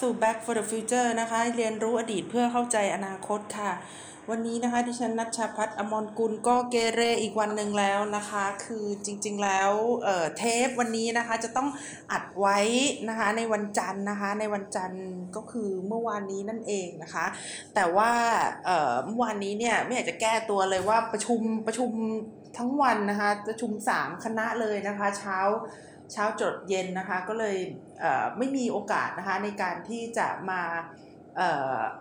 สู่ Back for the Future นะคะ เรียนรู้อดีตเพื่อเข้าใจอนาคตค่ะ วันนี้นะคะดิฉันนัชชาพัฒน์อมรกุลก็เกเรอีกวันหนึ่งแล้วนะคะ คือจริงๆแล้วเเทปวันนี้นะคะจะต้องอัดไว้นะคะในวันจันทร์นะคะ ในวันจันทร์ก็คือเมื่อวานนี้นั่นเองนะคะ แต่ว่าเมื่อวานนี้เนี่ยไม่อยากจะแก้ตัวเลยว่าประชุมประชุมทั้งวันนะคะประชุมสามคณะเลยนะคะ เช้า เช้าจดเย็นนะคะก็เลยเไม่มีโอกาสนะคะในการที่จะมาอ,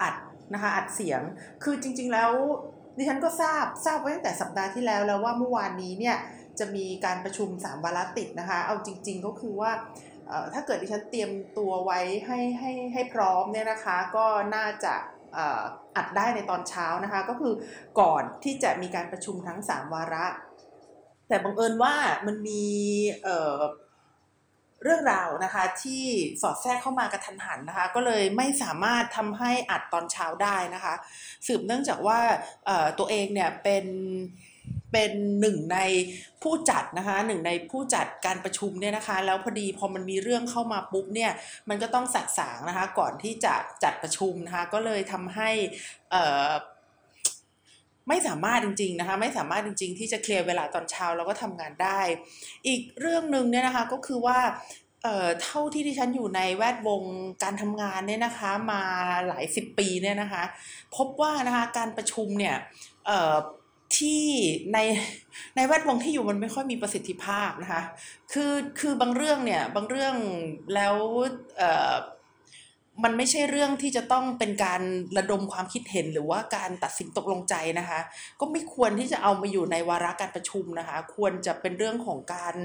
อัดนะคะอัดเสียงคือจริง ๆ แล้วดิฉันก็ทราบทราบไว้ตั้งแต่สัปดาห์ที่แล้วแล้วว่าเมื่อวานนี้เนี่ยจะมีการประชุมสามวาระติดนะคะ เอาจริง ๆ ก็คือว่าถ้าเกิดดิฉันเตรียมตัวไว้ให้ให้ให้พร้อมเนี่ยนะคะ ก็น่าจะอัดได้ในตอนเช้านะคะ ก็คือก่อนที่จะมีการประชุมทั้ง 3 วาระ แต่บังเอิญว่ามันมี เรื่องราวนะคะที่สอดแทรกเข้ามากระทันหันนะคะ ก็เลยไม่สามารถทำให้อัดตอนเช้าได้นะคะ สืบเนื่องจากว่าตัวเองเนี่ยเป็นเป็นหนึ่งในผู้จัดนะคะหนึ่งในผู้จัดการประชุมเนี่ยนะคะ แล้วพอดีพอมันมีเรื่องเข้ามาปุ๊บเนี่ยมันก็ต้องสักสางนะคะก่อนที่จะจัดประชุมนะคะก็เลยทำให้อ่อ ไม่สามารถจริงๆนะคะไม่สามารถจริง ๆ ที่จะเคลียร์เวลาตอนเช้าแล้วก็ทำงานได้ อีกเรื่องหนึ่งเนี่ยนะคะก็คือว่าเอ่อเท่าที่ที่ฉันอยู่ในแวดวงการทำงานเนี่ยนะคะมาหลายสิบปีเนี่ยนะคะพบว่านะคะการประชุมเนี่ยเอ่อที่ในในแวดวงที่อยู่มันไม่ค่อยมีประสิทธิภาพนะคะคือคือบางเรื่องเนี่ยบางเรื่องแล้วเอ่อ มันไม่ใช่เรื่องที่จะต้องเป็นการระดมความคิดเห็นหรือว่าการตัดสินตกลงใจนะคะ ก็ไม่ควรที่จะเอามาอยู่ในวาระการประชุมนะคะ ควรจะเป็นเรื่องของการ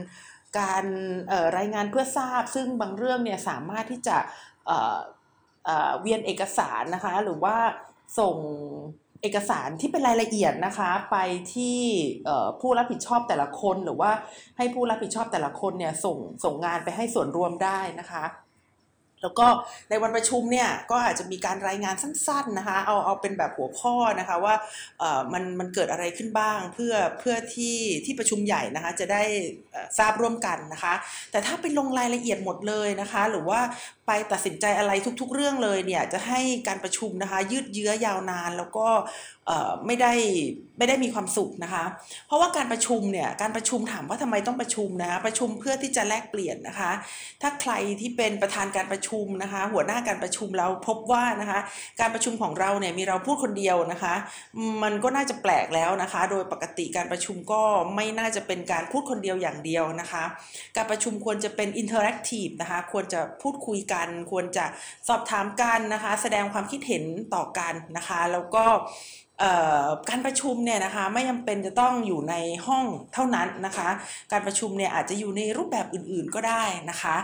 การรายงานเพื่อทราบ ซึ่งบางเรื่องเนี่ยสามารถที่จะเอ่อเอ่อเวียนเอกสารนะคะ หรือว่าส่งเอกสารที่เป็นรายละเอียดนะคะไปที่ผู้รับผิดชอบแต่ละคน หรือว่าให้ผู้รับผิดชอบแต่ละคนเนี่ยส่งส่งงานไปให้ส่วนรวมได้นะคะ แล้วก็ในวันประชุมเนี่ยก็อาจจะมีการรายงานสั้นๆนะคะเอาเอาเป็นแบบหัวข้อนะคะว่าเออมันมันเกิดอะไรขึ้นบ้างเพื่อเพื่อที่ที่ประชุมใหญ่นะคะจะได้ทราบร่วมกันนะคะ แต่ถ้าไปลงรายละเอียดหมดเลยนะคะ หรือว่าไปตัดสินใจอะไรทุกๆ เรื่องเลยเนี่ยจะให้การประชุมนะคะยืดเยื้อยาวนาน แล้วก็ ไม่ได้ไม่ได้มีความสุขนะคะ เพราะว่าการประชุมเนี่ยการประชุมถามว่าทำไมต้องประชุมนะคะประชุมเพื่อที่จะแลกเปลี่ยนนะคะ ถ้าใครที่เป็นประธานการประชุมนะคะ หัวหน้าการประชุมแล้วพบว่านะคะ การประชุมของเราเนี่ยมีเราพูดคนเดียวนะคะ มันก็น่าจะแปลกแล้วนะคะ โดยปกติการประชุมก็ไม่น่าจะเป็นการพูดคนเดียวอย่างเดียวนะคะ การประชุมควรจะเป็น interactive นะคะควรจะพูดคุยกัน ควรจะสอบถามกันนะคะ แสดงความคิดเห็นต่อกันนะคะ แล้วก็การประชุมเนี่ยนะคะไม่จำเป็นจะต้องอยู่ในห้องเท่านั้นนะคะ การประชุมเนี่ยอาจจะอยู่ในรูปแบบอื่นๆก็ได้นะคะ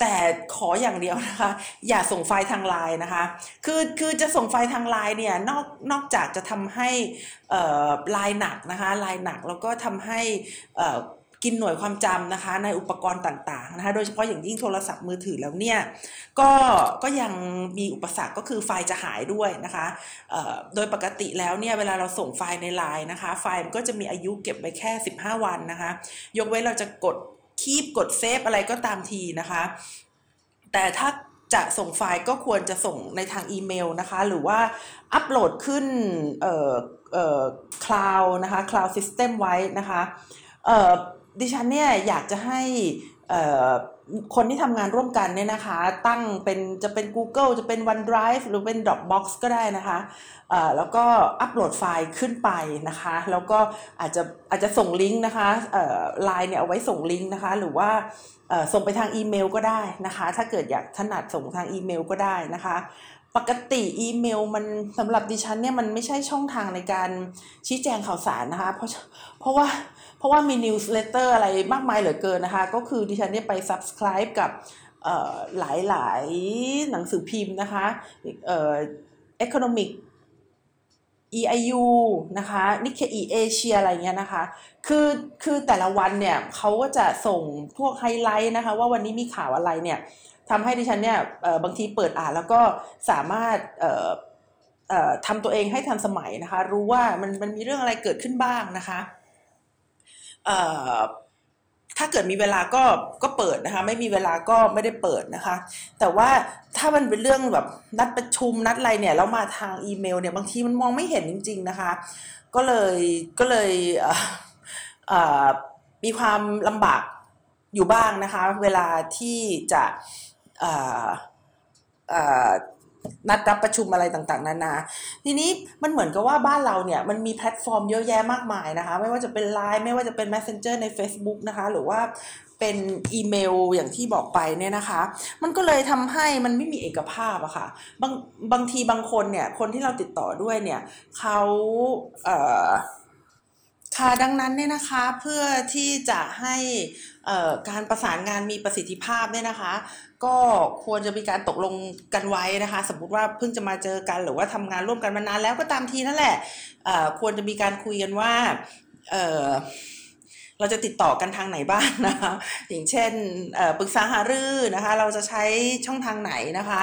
แต่ขออย่างเดียวนะคะ อย่าส่งไฟล์ทางไลน์นะคะ คือคือจะส่งไฟล์ทางไลน์เนี่ยนอกนอกจากจะทำให้ไลน์หนักนะคะไลน์หนักแล้วก็ทำให้อ่อ กินหน่วยความจำนะคะ ในอุปกรณ์ต่างๆนะคะ โดยเฉพาะอย่างยิ่งโทรศัพท์มือถือแล้วเนี่ย ก็ก็ยังมีอุปสรรคก็คือไฟล์จะหายด้วยนะคะโดยปกติแล้วเนี่ยเวลาเราส่งไฟล์ในไลน์นะคะ ไฟล์มันก็จะมีอายุเก็บไว้แค่ 15 วันนะคะ ยกเว้นเราจะกด keep กด save อะไรก็ตามทีนะคะ แต่ถ้าจะส่งไฟล์ก็ควรจะส่งในทางอีเมลนะคะ หรือว่าอัปโหลดขึ้นเอ่อเอ่อ cloud นะคะ cloud system ไว้นะคะเอ่อ ดิฉันเนี่ยอยากจะให้คนที่ทำงานร่วมกันเนี่ยนะคะ ตั้งเป็นจะเป็น Google จะเป็น OneDrive หรือเป็น Dropbox ก็ได้นะคะแล้วก็อัปโหลดไฟล์ขึ้นไปนะคะ แล้วก็อาจจะอาจจะส่งลิงก์นะคะไลน์เนี่ยเอาไว้ส่งลิงก์นะคะ หรือว่าส่งไปทางอีเมลก็ได้นะคะ ถ้าเกิดอยากถนัดส่งทางอีเมลก็ได้นะคะ ปกติอีเมลมันสำหรับดิฉันเนี่ยมันไม่ใช่ช่องทางในการชี้แจงข่าวสารนะคะ เพราะเพราะว่า เพราะว่ามี newsletter อะไรมากมายเหลือเกินนะคะ ก็คือดิฉันเนี่ยไป subscribe กับหลายหลายๆหนังสือพิมพ์นะคะเอ่อ economic EIU นะคะนิเคอีเอเชียอะไรเงี้ยนะคะ คือคือแต่ละวันเนี่ยเขาก็จะส่งพวกไฮไลท์นะคะ ว่าวันนี้มีข่าวอะไรเนี่ยทำให้ดิฉันเนี่ยบางทีเปิดอ่านแล้วก็สามารถทำตัวเองให้ทันสมัยนะคะ รู้ว่ามันมันมีเรื่องอะไรเกิดขึ้นบ้างนะคะ ถ้าเกิดมีเวลาก็ก็เปิดนะคะ ไม่มีเวลาก็ไม่ได้เปิดนะคะ แต่ว่าถ้ามันเป็นเรื่องแบบนัดประชุมนัดอะไรเนี่ยแล้วมาทางอีเมลเนี่ยบางทีมันมองไม่เห็นจริง ๆนะคะ ก็เลยก็เลยมีความลำบากอยู่บ้างนะคะ เวลาที่จะ นัดรับประชุมอะไรต่างๆ นานา ทีนี้มันเหมือนกับว่าบ้านเราเนี่ยมันมีแพลตฟอร์มเยอะแยะมากมายนะคะ ไม่ว่าจะเป็น Line ไม่ว่าจะเป็น Messenger ใน Facebook นะคะ หรือว่าเป็นอีเมลอย่างที่บอกไปเนี่ยนะคะ มันก็เลยทำให้มันไม่มีเอกภาพอะค่ะบางบางทีบางคนเนี่ยคนที่เราติดต่อด้วยเนี่ยเขาเอ่อค่ะดังนั้นเนี่ยนะคะเพื่อที่จะให้การประสานงานมีประสิทธิภาพเนี่ยนะคะ ก็ควรจะมีการตกลงกันไว้นะคะ สมมติว่าเพิ่งจะมาเจอกันหรือว่าทำงานร่วมกันมานานแล้วก็ตามทีนั่นแหละควรจะมีการคุยกันว่าเราจะติดต่อกันทางไหนบ้างนะคะ อย่างเช่นปรึกษาหารือนะคะ เราจะใช้ช่องทางไหนนะคะ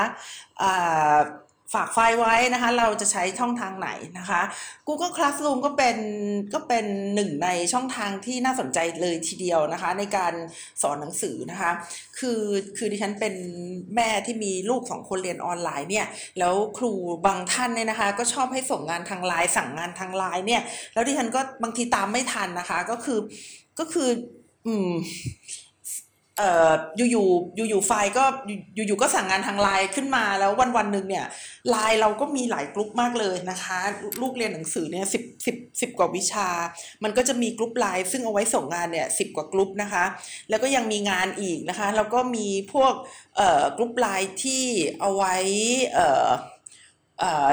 ฝากไฟล์ไว้นะคะ เราจะใช้ช่องทางไหนนะคะ Google Classroom ก็เป็นก็เป็นหนึ่งในช่องทางที่น่าสนใจเลยทีเดียวนะคะ ในการสอนหนังสือนะคะ คือคือดิฉันเป็นแม่ที่มีลูกสองคนเรียนออนไลน์เนี่ย แล้วครูบางท่านเนี่ยนะคะ ก็ชอบให้ส่งงานทางไลน์สั่งงานทางไลน์เนี่ย แล้วดิฉันก็บางทีตามไม่ทันนะคะ ก็คือก็คือ อืม เอ่ออยู่ๆอยู่ๆไฟก็อยู่ๆก็สั่งงานทางไลน์ขึ้นมาแล้ววันวันหนึ่งเนี่ยไลน์เราก็มีหลายกลุ่มมากเลยนะคะ ลูกเรียนหนังสือเนี่ยสิบสิบสิบกว่าวิชา มันก็จะมีกลุ่มไลน์ซึ่งเอาไว้ส่งงานเนี่ยสิบกว่ากลุ่มนะคะ แล้วก็ยังมีงานอีกนะคะ แล้วก็มีพวกเอ่อกลุ่มไลน์ที่เอาไว้เอ่อเอ่อ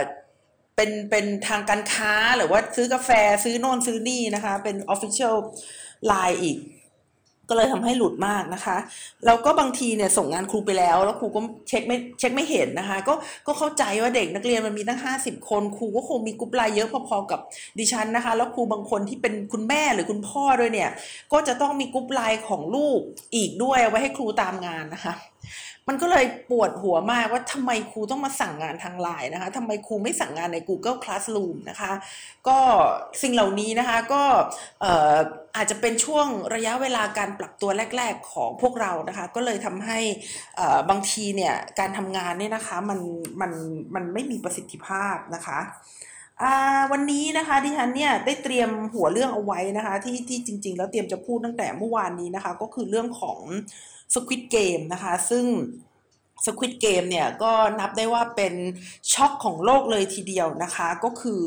เป็นเป็นทางการค้าหรือว่าซื้อกาแฟซื้อโน่นซื้อนี่นะคะ เป็น Official ไลน์อีก ก็เลยทำให้หลุดมากนะคะแล้วก็บางทีเนี่ยส่งงานครูไปแล้ว แล้วครูก็เช็คไม่เช็คไม่เห็นนะคะ ก็ก็เข้าใจว่าเด็กนักเรียนมันมีตั้ง 50 คนครูก็คงมีกรุ๊ปไลน์เยอะพอๆกับดิฉันนะคะ แล้วครูบางคนที่เป็นคุณแม่หรือคุณพ่อด้วยเนี่ย ก็จะต้องมีกรุ๊ปไลน์ของลูกอีกด้วยไว้ให้ครูตามงานนะคะ มันก็เลยปวดหัวมากว่าทำไมครูต้องมาสั่งงานทางไลน์นะคะทำไมครูไม่สั่งงานใน Google Classroom นะคะ ก็สิ่งเหล่านี้นะคะก็อาจจะเป็นช่วงระยะเวลาการปรับตัวแรก ๆ ของพวกเรานะคะ ก็เลยทำให้บางทีเนี่ยการทำงานเนี่ยนะคะมันมันมันไม่มีประสิทธิภาพนะคะวันนี้นะคะที่ฉันเนี่ยได้เตรียมหัวเรื่องเอาไว้นะคะที่ที่จริง ๆ แล้วเตรียมจะพูดตั้งแต่เมื่อวานนี้นะคะ ก็คือเรื่องของ Squid Game นะคะ ซึ่ง Squid Game เนี่ยก็นับได้ว่าเป็นช็อกของโลกเลยทีเดียวนะคะ ก็คือ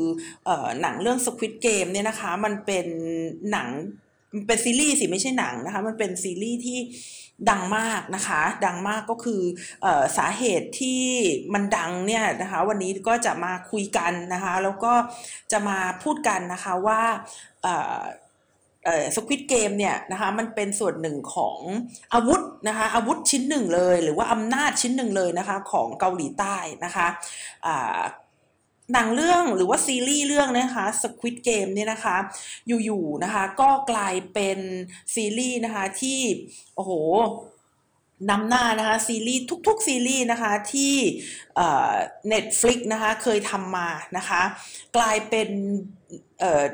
อหนังเรื่อง Squid Game เนี่ยนะคะมันเป็นหนังเป็นซีรีส์สิไม่ใช่หนังนะคะมันเป็นซีรีส์ที่ดังมากนะคะ ดังมากก็คืออสาเหตุที่มันดังเนี่ยนะคะ วันนี้ก็จะมาคุยกันนะคะ แล้วก็จะมาพูดกันนะคะว่า สควิตเกมเนี่ยนะคะมันเป็นส่วนหนึ่งของอาวุธนะคะอาวุธชิ้นหนึ่งเลย หรือว่าอำนาจชิ้นหนึ่งเลยนะคะของเกาหลีใต้นะคะหนังเรื่องหรือว่าซีรีส์เรื่องนะคะ Squid Game เนี่ยนะคะอยู่ๆนะคะก็กลายเป็นซีรีส์นะคะที่โอ้โหนำหน้านะคะซีรีส์ทุกๆซีรีส์นะคะที่เน็ตฟลิกนะคะเคยทำมานะคะกลายเป็นเอ่อ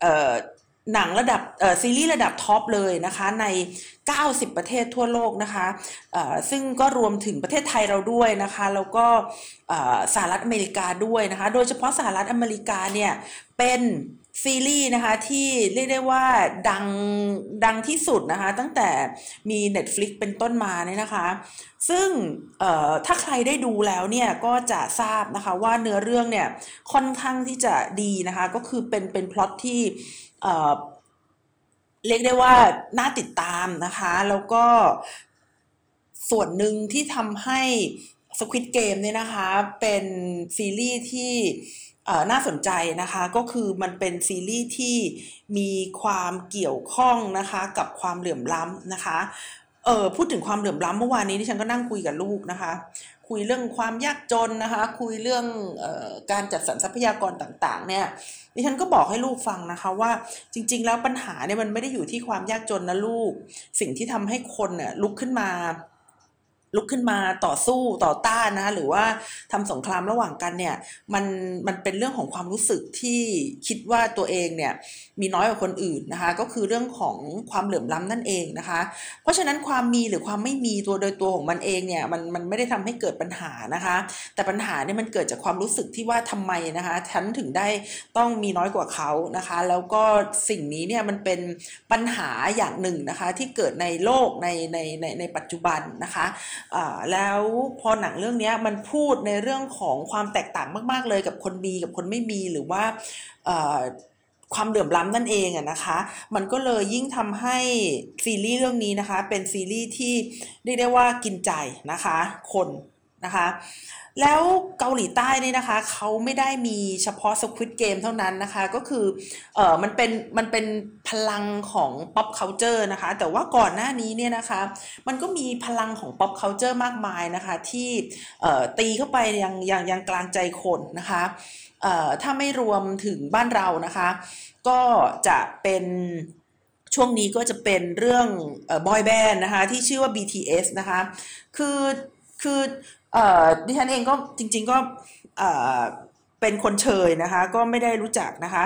เอ่อ หนังระดับซีรีส์ระดับท็อปเลยนะคะใน 90 ประเทศทั่วโลกนะคะซึ่งก็รวมถึงประเทศไทยเราด้วยนะคะ แล้วก็สหรัฐอเมริกาด้วยนะคะ โดยเฉพาะสหรัฐอเมริกาเนี่ยเป็น ซีรีส์นะคะที่เรียกได้ว่าดังดังที่สุดนะคะ ตั้งแต่มี Netflix เป็นต้นมาเนี่ยนะคะ ซึ่งถ้าใครได้ดูแล้วเนี่ยก็จะทราบนะคะว่าเนื้อเรื่องเนี่ยค่อนข้างที่จะดีนะคะ ก็คือเป็นเป็นพล็อตที่เรียกได้ว่าน่าติดตามนะคะ แล้วก็ส่วนหนึ่งที่ทำให้ Squid Game เนี่ยนะคะ เป็นซีรีส์ที่ น่าสนใจนะคะก็คือมันเป็นซีรีส์ที่มีความเกี่ยวข้องนะคะกับความเหลื่อมล้ำนะคะเออพูดถึงความเหลื่อมล้ำเมื่อวานนี้ที่ฉันก็นั่งคุยกับลูกนะคะ คุยเรื่องความยากจนนะคะ คุยเรื่องออการจัดสรรทรัพยากรต่างๆ เนี่ยดิฉันก็บอกให้ลูกฟังนะคะว่าจริง ๆ แล้วปัญหาเนี่ยมันไม่ได้อยู่ที่ความยากจนนะลูก สิ่งที่ทำให้คนเนี่ยลุกขึ้นมา ลุกขึ้นมาต่อสู้ต่อต้านนะหรือว่าทำสงครามระหว่างกันเนี่ยมันมันเป็นเรื่องของความรู้สึกที่คิดว่าตัวเองเนี่ยมีน้อยกว่าคนอื่นนะคะ ก็คือเรื่องของความเหลื่อมล้ำนั่นเองนะคะ เพราะฉะนั้นความมีหรือความไม่มีตัวโดยตัวของมันเองเนี่ยมันมันไม่ได้ทำให้เกิดปัญหานะคะ แต่ปัญหาเนี่ยมันเกิดจากความรู้สึกที่ว่าทำไมนะคะฉันถึงได้ต้องมีน้อยกว่าเขานะคะ แล้วก็สิ่งนี้เนี่ยมันเป็นปัญหาอย่างหนึ่งนะคะที่เกิดในโลกในในในในปัจจุบันนะคะะแล้วพอหนังเรื่องนี้มันพูดในเรื่องของความแตกต่างมาก ๆ เลยกับคนมีกับคนไม่มีหรือว่า ความเดือมล้ำนั่นเองอะนะคะ มันก็เลยยิ่งทำให้ซีรีส์เรื่องนี้นะคะ เป็นซีรีส์ที่เรียกได้ว่ากินใจนะคะ คนนะคะ แล้วเกาหลีใต้นี่นะคะเขาไม่ได้มีเฉพาะ Squid Game เท่านั้นนะคะ ก็คือเออมันเป็นมันเป็นพลังของ pop culture นะคะ แต่ว่าก่อนหน้านี้เนี่ยนะคะ มันก็มีพลังของ pop culture มากมายนะคะ ที่เอ่อตีเข้าไปยังยังยังกลางใจคนนะคะเอ่อถ้าไม่รวมถึงบ้านเรานะคะ ก็จะเป็นช่วงนี้ก็จะเป็นเรื่องบอยแบนด์นะคะ ที่ชื่อว่า BTS นะคะ คือคือ เอ่อดิฉันเองก็จริง ๆก็เอ่อเป็นคนเชยนะคะ ก็ไม่ได้รู้จักนะคะ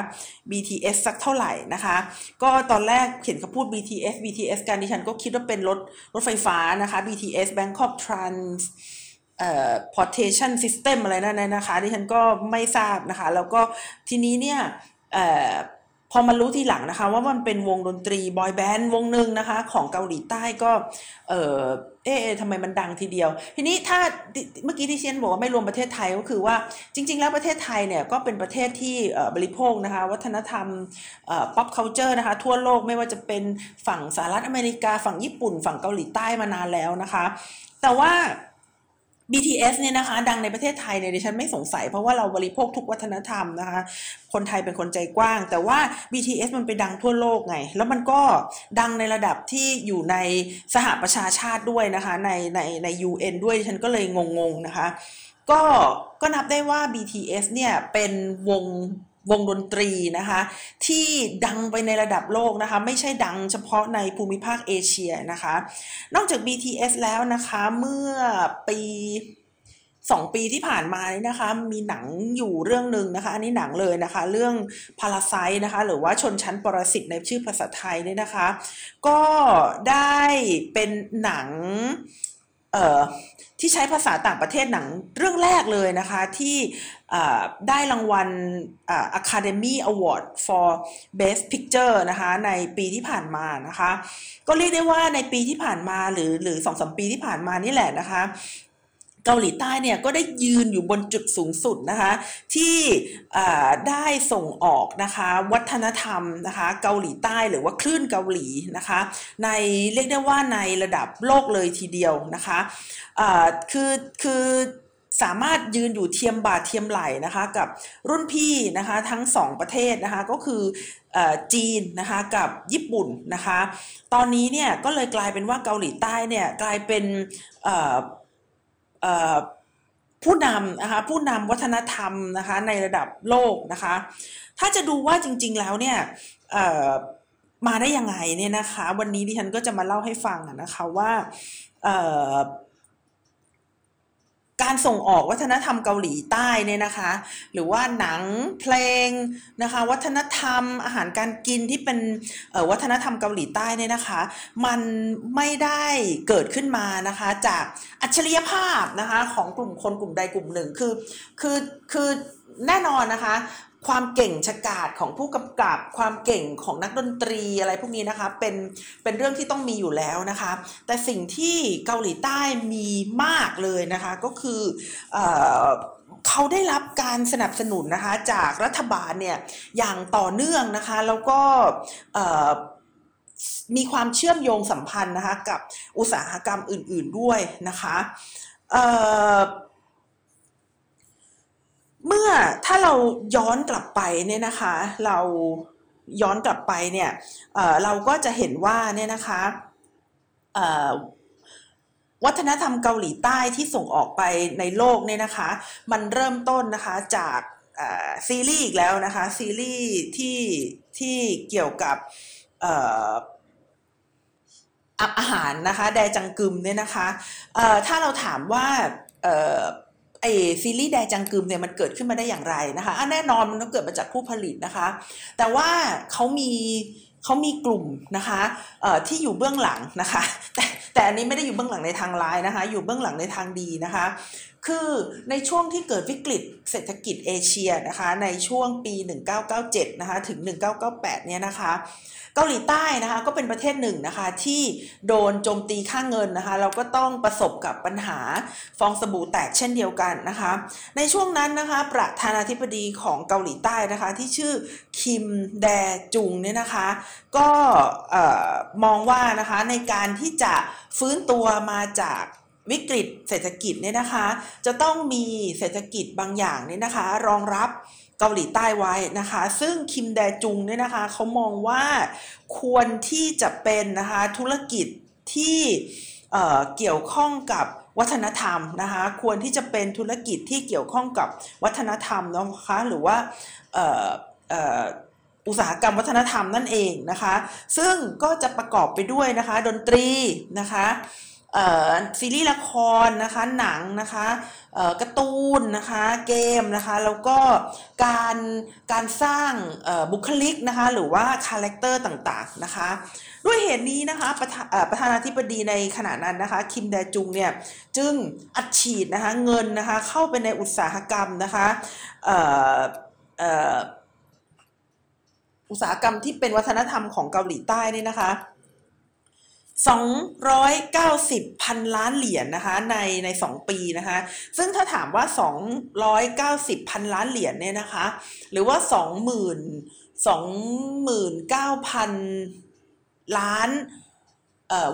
BTS สักเท่าไหร่นะคะ ก็ตอนแรกเห็นเขาพูด BTS BTS กันดิฉันก็คิดว่าเป็นรถรถไฟฟ้านะคะ BTS Bangkok Trans เอ่อ transportation system อะไรนั่นนะคะดิฉันก็ไม่ทราบนะคะ แล้วก็ทีนี้เนี่ยเอ่อ พอมารู้ทีหลังนะคะ ว่ามันเป็นวงดนตรีบอยแบนด์วงหนึ่งนะคะ ของเกาหลีใต้ก็ เออเอ๊ะทำไมมันดังทีเดียว ทีนี้ถ้าเมื่อกี้ที่เชนบอกว่าไม่รวมประเทศไทยก็คือว่าจริง ๆ แล้วประเทศไทยเนี่ยก็เป็นประเทศที่บริโภคนะคะ วัฒนธรรม pop culture นะคะ ทั่วโลกไม่ว่าจะเป็นฝั่งสหรัฐอเมริกา ฝั่งญี่ปุ่น ฝั่งเกาหลีใต้มานานแล้วนะคะ แต่ว่า BTS เนี่ยนะคะ ดังในประเทศไทยเนี่ยดิฉันไม่สงสัยเพราะว่าเราบริโภคทุกวัฒนธรรมนะคะ คนไทยเป็นคนใจกว้าง แต่ว่า BTS มันไปดังทั่วโลกไง แล้วมันก็ดังในระดับที่อยู่ในสหประชาชาติด้วยนะคะ ในในใน UN ด้วยฉันก็เลยงงๆนะคะ ก็ก็นับได้ว่า BTS เนี่ยเป็นวง วงดนตรีนะคะ ที่ดังไปในระดับโลกนะคะ ไม่ใช่ดังเฉพาะในภูมิภาคเอเชียนะคะ นอกจาก BTS แล้วนะคะเมื่อปีสองปีที่ผ่านมานี่นะคะ มีหนังอยู่เรื่องหนึ่งนะคะ อันนี้หนังเลยนะคะ เรื่องพาราไซนะคะ หรือว่าชนชั้นปรสิตในชื่อภาษาไทยนี่นะคะ ก็ได้เป็นหนังเอ่อ ที่ใช้ภาษาต่างประเทศหนังเรื่องแรกเลยนะคะ ที่ได้รางวัล Academy Award for Best Picture นะคะในปีที่ผ่านมานะคะ ก็เรียกได้ว่าในปีที่ผ่านมาหรือหรือสองสมปีที่ผ่านมานี่แหละนะคะ เกาหลีใต้เนี่ยก็ได้ยืนอยู่บนจุดสูงสุดนะคะที่ได้ส่งออกนะคะวัฒนธรรมนะคะเกาหลีใต้หรือว่าคลื่นเกาหลีนะคะในเรียกได้ว่าในระดับโลกเลยทีเดียวนะคะคือคือสามารถยืนอยู่เทียมบาทเทียมไหลนะคะกับรุ่นพี่นะคะทั้งสองประเทศนะคะก็คือจีนนะคะกับญี่ปุ่นนะคะ ตอนนี้เนี่ยก็เลยกลายเป็นว่าเกาหลีใต้เนี่ยกลายเป็น ผู้นำนะคะผู้นำวัฒนธรรมนะคะในระดับโลกนะคะถ้าจะดูว่าจริง ๆแล้วเนี่ยมาได้ยังไงเนี่ยนะคะ วันนี้ดิฉันก็จะมาเล่าให้ฟังนะคะว่า การส่งออกวัฒนธรรมเกาหลีใต้เนี่ยนะคะ หรือว่าหนังเพลงนะคะ วัฒนธรรมอาหารการกินที่เป็นวัฒนธรรมเกาหลีใต้เนี่ยนะคะ มันไม่ได้เกิดขึ้นมานะคะจากอัจฉริยภาพนะคะของกลุ่มคนกลุ่มใดกลุ่มหนึ่งคือคือคือแน่นอนนะคะ ความเก่งฉกาจของผู้กำกับ ความเก่งของนักดนตรีอะไรพวกนี้นะคะเป็นเป็นเรื่องที่ต้องมีอยู่แล้วนะคะ แต่สิ่งที่เกาหลีใต้มีมากเลยนะคะก็คือเอเขาได้รับการสนับสนุนนะคะจากรัฐบาลเนี่ยอย่างต่อเนื่องนะคะ แล้วก็มีความเชื่อมโยงสัมพันธ์นะคะกับอุตสาหกรรมอื่น ๆด้วยนะคะ เมื่อถ้าเราย้อนกลับไปเนี่ยนะคะ เราย้อนกลับไปเนี่ยเเราก็จะเห็นว่าเนี่ยนะคะวัฒนธรรมเกาหลีใต้ที่ส่งออกไปในโลกเนี่ยนะคะ มันเริ่มต้นนะคะจากซีรีส์อีกแล้วนะคะ ซีรีส์ที่ที่เกี่ยวกับอาหารนะคะ แดจังกึมเนี่ยนะคะถ้าเราถามว่า ไอซีรีส์แดจังกึมเนี่ยมันเกิดขึ้นมาได้อย่างไรนะคะอะแน่นอนมันต้องเกิดมาจากผู้ผลิตนะคะ แต่ว่าเขามีเขามีกลุ่มนะคะที่อยู่เบื้องหลังนะคะ แต่แต่อันนี้ไม่ได้อยู่เบื้องหลังในทางร้ายนะคะ อยู่เบื้องหลังในทางดีนะคะ คือในช่วงที่เกิดวิกฤตเศรษฐกิจเอเชียนะคะ ในช่วงปี 1997 นะคะ ถึง 1998 เนี่ยนะคะ เกาหลีใต้นะคะก็เป็นประเทศหนึ่งนะคะที่โดนโจมตีค่างเงินนะคะเราก็ต้องประสบกับปัญหาฟองสบู่แตกเช่นเดียวกันนะคะในช่วงนั้นนะคะประธานาธิบดีของเกาหลีใต้นะคะที่ชื่อคิมแดจุงเนี่ยนะคะ ก็มองว่านะคะในการที่จะฟื้นตัวมาจาก วิกฤตเศรษฐกิจเนี่ยนะคะ จะต้องมีเศรษฐกิจบางอย่างเนี่ยนะคะ รองรับเกาหลีใต้ไว้นะคะ ซึ่งคิมแดจุงเนี่ยนะคะเขามองว่าควรที่จะเป็นนะคะธุรกิจที่เกี่ยวข้องกับวัฒนธรรมนะคะควรที่จะเป็นธุรกิจที่เกี่ยวข้องกับวัฒนธรรมนะคะหรือว่าอุตสาหกรรมวัฒนธรรมนั่นเองนะคะ ซึ่งก็จะประกอบไปด้วยนะคะ ดนตรีนะคะ ซีรีส์ละครนะคะหนังนะคะการ์ตูนนะคะเกมนะคะแล้วก็การการสร้างบุคลิกนะคะหรือว่าคาแรคเตอร์ต่างๆนะคะด้วยเหตุนี้นะคะประประธานาธิบดีในขณะนั้นนะคะคิมแดจุงเนี่ยจึงอัดฉีดนะคะเงินนะคะเข้าไปในอุตสาหกรรมนะคะอุตสาหกรรมที่เป็นวัฒนธรรมของเกาหลีใต้นี่นะคะ 290พันล้านเหรียญนนะคะในใน2ปีนะคะ ซึ่งถ้าถามว่า 290พันล้านเหรียญเนี่ยนะคะ หรือว่า 20,000 29,000 ล้าน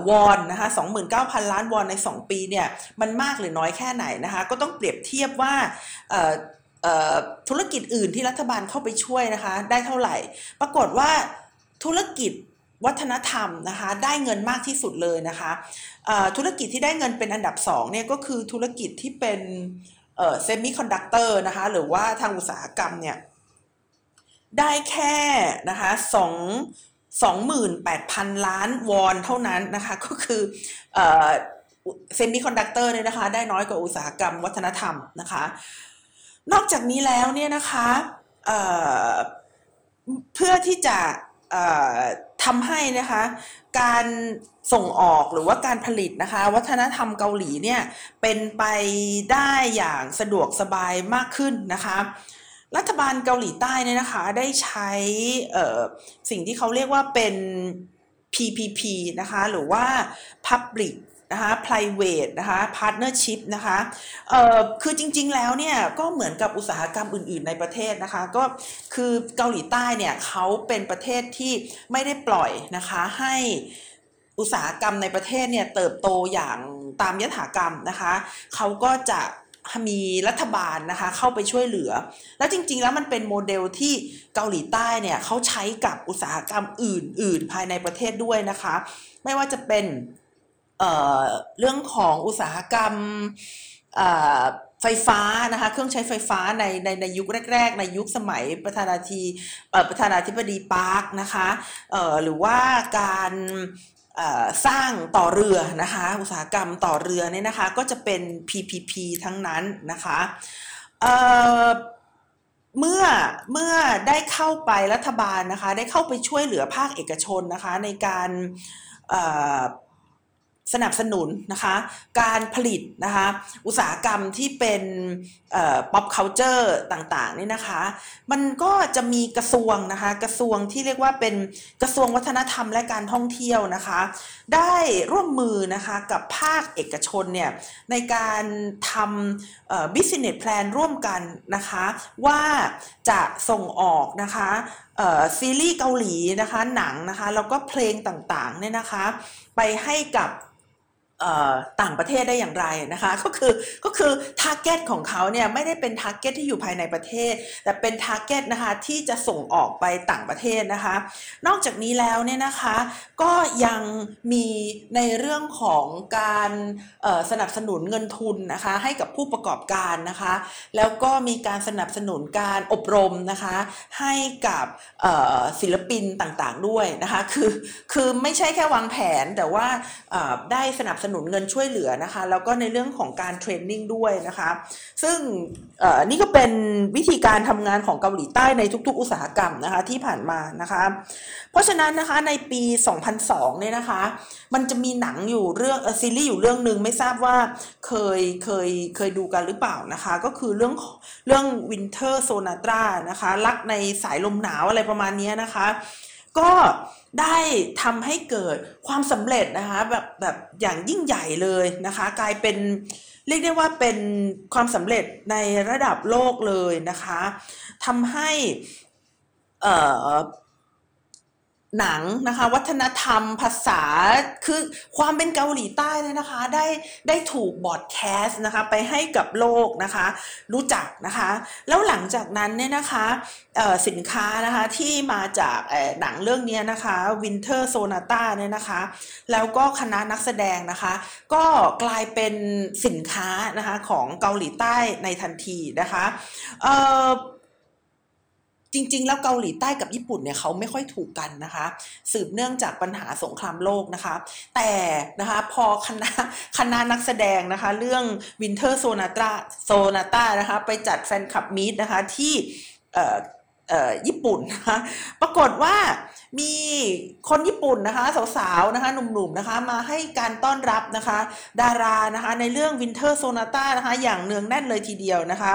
วอนนะคะ29,000 ล้านวอนใน 2 ปีเนี่ยมันมากหรือน้อยแค่ไหนนะคะ ก็ต้องเปรียบเทียบว่าธุรกิจอื่นที่รัฐบาลเข้าไปช่วยนะคะ ได้เท่าไหร่ ปรากฏว่าธุรกิจ วัฒนธรรมนะคะได้เงินมากที่สุดเลยนะคะธุรกิจที่ได้เงินเป็นอันดับ2เนี่ยก็คือธุรกิจที่เป็นsemiconductor นะคะหรือว่าทางอุตสาหกรรมเนี่ยได้แค่นะคะสองสองหมื่นแปดพันล้านวอนเท่านั้นนะคะก็คือ semiconductor เนี่ยนะคะได้น้อยกว่าอุตสาหกรรมวัฒนธรรมนะคะนอกจากนี้แล้วเนี่ยนะคะเเพื่อที่จะ ทำให้นะคะการส่งออกหรือว่าการผลิตนะคะ วัฒนธรรมเกาหลีเนี่ยเป็นไปได้อย่างสะดวกสบายมากขึ้นนะคะรัฐบาลเกาหลีใต้เนี่ยนะคะได้ใช้สิ่งที่เขาเรียกว่าเป็น PPP นะคะหรือว่า Public นะคะ private นะคะ partnership นะคะเอ่อคือจริงๆแล้วเนี่ยก็เหมือนกับอุตสาหกรรมอื่นๆในประเทศนะคะ ก็คือเกาหลีใต้เนี่ยเขาเป็นประเทศที่ไม่ได้ปล่อยนะคะให้อุตสาหกรรมในประเทศเนี่ยเติบโตอย่างตามยถากรรมนะคะเขาก็จะมีรัฐบาลนะคะเข้าไปช่วยเหลือ แล้วจริงๆ แล้วมันเป็นโมเดลที่เกาหลีใต้เนี่ยเขาใช้กับอุตสาหกรรมอื่น ๆ ภายในประเทศด้วยนะคะ ไม่ว่าจะเป็น เรื่องของอุตสาหกรรมไฟฟ้านะคะเครื่องใช้ไฟฟ้าในในในยุคแรก ๆ ในยุคสมัยประธานาธิประธานาธิบดีปาร์คนะคะหรือว่าการสร้างต่อเรือนะคะอุตสาหกรรมต่อเรือเนี่ยนะคะก็จะเป็น PPP ทั้งนั้นนะคะเมื่อเมื่อได้เข้าไปรัฐบาลนะคะได้เข้าไปช่วยเหลือภาคเอกชนนะคะในการ สนับสนุนนะคะการผลิตนะคะอุตสาหกรรมที่เป็น pop culture ต่างๆนี่นะคะ มันก็จะมีกระทรวงนะคะกระทรวงที่เรียกว่าเป็นกระทรวงวัฒนธรรมและการท่องเที่ยวนะคะ ได้ร่วมมือนะคะกับภาคเอกชนเนี่ยในการทำ business plan ร่วมกันนะคะว่าจะส่งออกนะคะซีรีส์เกาหลีนะคะหนังนะคะแล้วก็เพลงต่างๆเนี่ยนะคะ ไปให้กับ ต่างประเทศได้อย่างไรนะคะก็คือก็คือ target ของเขาเนี่ยไม่ได้เป็น target ที่อยู่ภายในประเทศ แต่เป็น target นะคะที่จะส่งออกไปต่างประเทศนะคะ นอกจากนี้แล้วเนี่ยนะคะก็ยังมีในเรื่องของการสนับสนุนเงินทุนนะคะให้กับผู้ประกอบการนะคะ แล้วก็มีการสนับสนุนการอบรมนะคะให้กับศิลปินต่างๆด้วยนะคะคือคือไม่ใช่แค่วางแผนแต่ว่าได้สนับสนุนเงินช่วยเหลือนะคะ แล้วก็ในเรื่องของการเทรนนิ่งด้วยนะคะ ซึ่งนี่ก็เป็นวิธีการทำงานของเกาหลีใต้ในทุก ๆ อุตสาหกรรมนะคะที่ผ่านมานะคะ เพราะฉะนั้นนะคะในปี 2002 เนี่ยนะคะ มันจะมีหนังอยู่เรื่องซีรีส์อยู่เรื่องหนึ่งไม่ทราบว่าเคยเคยเคยดูกันหรือเปล่านะคะ ก็คือเรื่องเรื่อง Winter Sonata นะคะรักในสายลมหนาวอะไรประมาณนี้นะคะ ก็ได้ทำให้เกิดความสำเร็จนะคะแบบแบบอย่างยิ่งใหญ่เลยนะคะ กลายเป็นเรียกได้ว่าเป็นความสำเร็จในระดับโลกเลยนะคะทำให้ หนังนะคะ วัฒนธรรมภาษาคือความเป็นเกาหลีใต้เนี่ยนะคะ ได้ได้ถูกบอดแคสต์นะคะ ไปให้กับโลกนะคะ รู้จักนะคะ แล้วหลังจากนั้นเนี่ยนะคะสินค้านะคะที่มาจากหนังเรื่องนี้นะคะ Winter Sonata เนี่ยนะคะ แล้วก็คณะนักแสดงนะคะ ก็กลายเป็นสินค้านะคะของเกาหลีใต้ในทันทีนะคะ จริง ๆ แล้วเกาหลีใต้กับญี่ปุ่นเนี่ยเขาไม่ค่อยถูกกันนะคะ สืบเนื่องจากปัญหาสงครามโลกนะคะ แต่นะคะพอคณะคณะนักแสดงนะคะ เรื่องวินเทอร์โซนาตาโซนาตานะคะ ไปจัดแฟนคลับมีดนะคะที่ ญี่ปุ่นนะคะปรากฏว่ามีคนญี่ปุ่นนะคะสาวๆนะคะหนุ่มๆนะคะมาให้การต้อนรับนะคะ ดารานะคะในเรื่อง Winter Sonata นะคะอย่างเนืองแน่นเลยทีเดียวนะคะ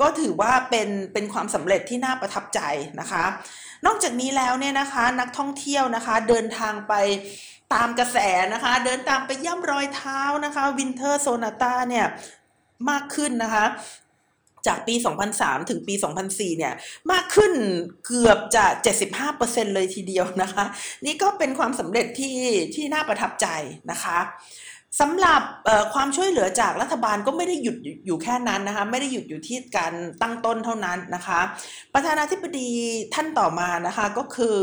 ก็ถือว่าเป็นเป็นความสำเร็จที่น่าประทับใจนะคะ นอกจากนี้แล้วเนี่ยนะคะนักท่องเที่ยวนะคะเดินทางไปตามกระแสนะคะ เดินตามไปย่ำรอยเท้านะคะ Winter Sonata เนี่ยมากขึ้นนะคะ จากปี 2003 ถึงปี 2004 เนี่ย มากขึ้นเกือบจะ 75%เลยทีเดียวนะคะ นี่ก็เป็นความสำเร็จที่ที่น่าประทับใจนะคะสำหรับความช่วยเหลือจากรัฐบาลก็ไม่ได้หยุดอยู่แค่นั้นนะคะ ไม่ได้หยุดอยู่ที่การตั้งต้นเท่านั้นนะคะ ประธานาธิบดีท่านต่อมานะคะก็คือ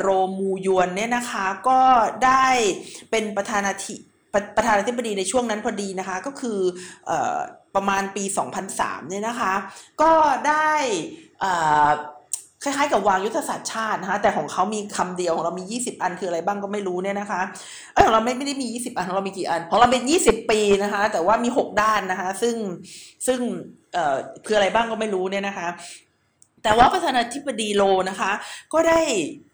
โรมูยวนเนี่ยนะคะก็ได้เป็นประธานาธิประธานาธิบดีในช่วงนั้นพอดีนะคะ ก็คือ ประมาณปี 2003 เนี่ยนะคะ ก็ได้คล้ายๆกับวางยุทธศาสตร์ชาตินะคะแต่ของเขามีคำเดียวของเรามี 20 อันคืออะไรบ้างก็ไม่รู้เนี่ยนะคะเออของเราไม่ไม่ได้มี 20 อันของเรามีกี่อันของเราเป็น 20 ปีนะคะ แต่ว่ามี 6 ด้านนะคะ ซึ่งซึ่งเอ่อคืออะไรบ้างก็ไม่รู้เนี่ยนะคะ แต่ว่าประธานาธิบดีโลนะคะ ก็ได้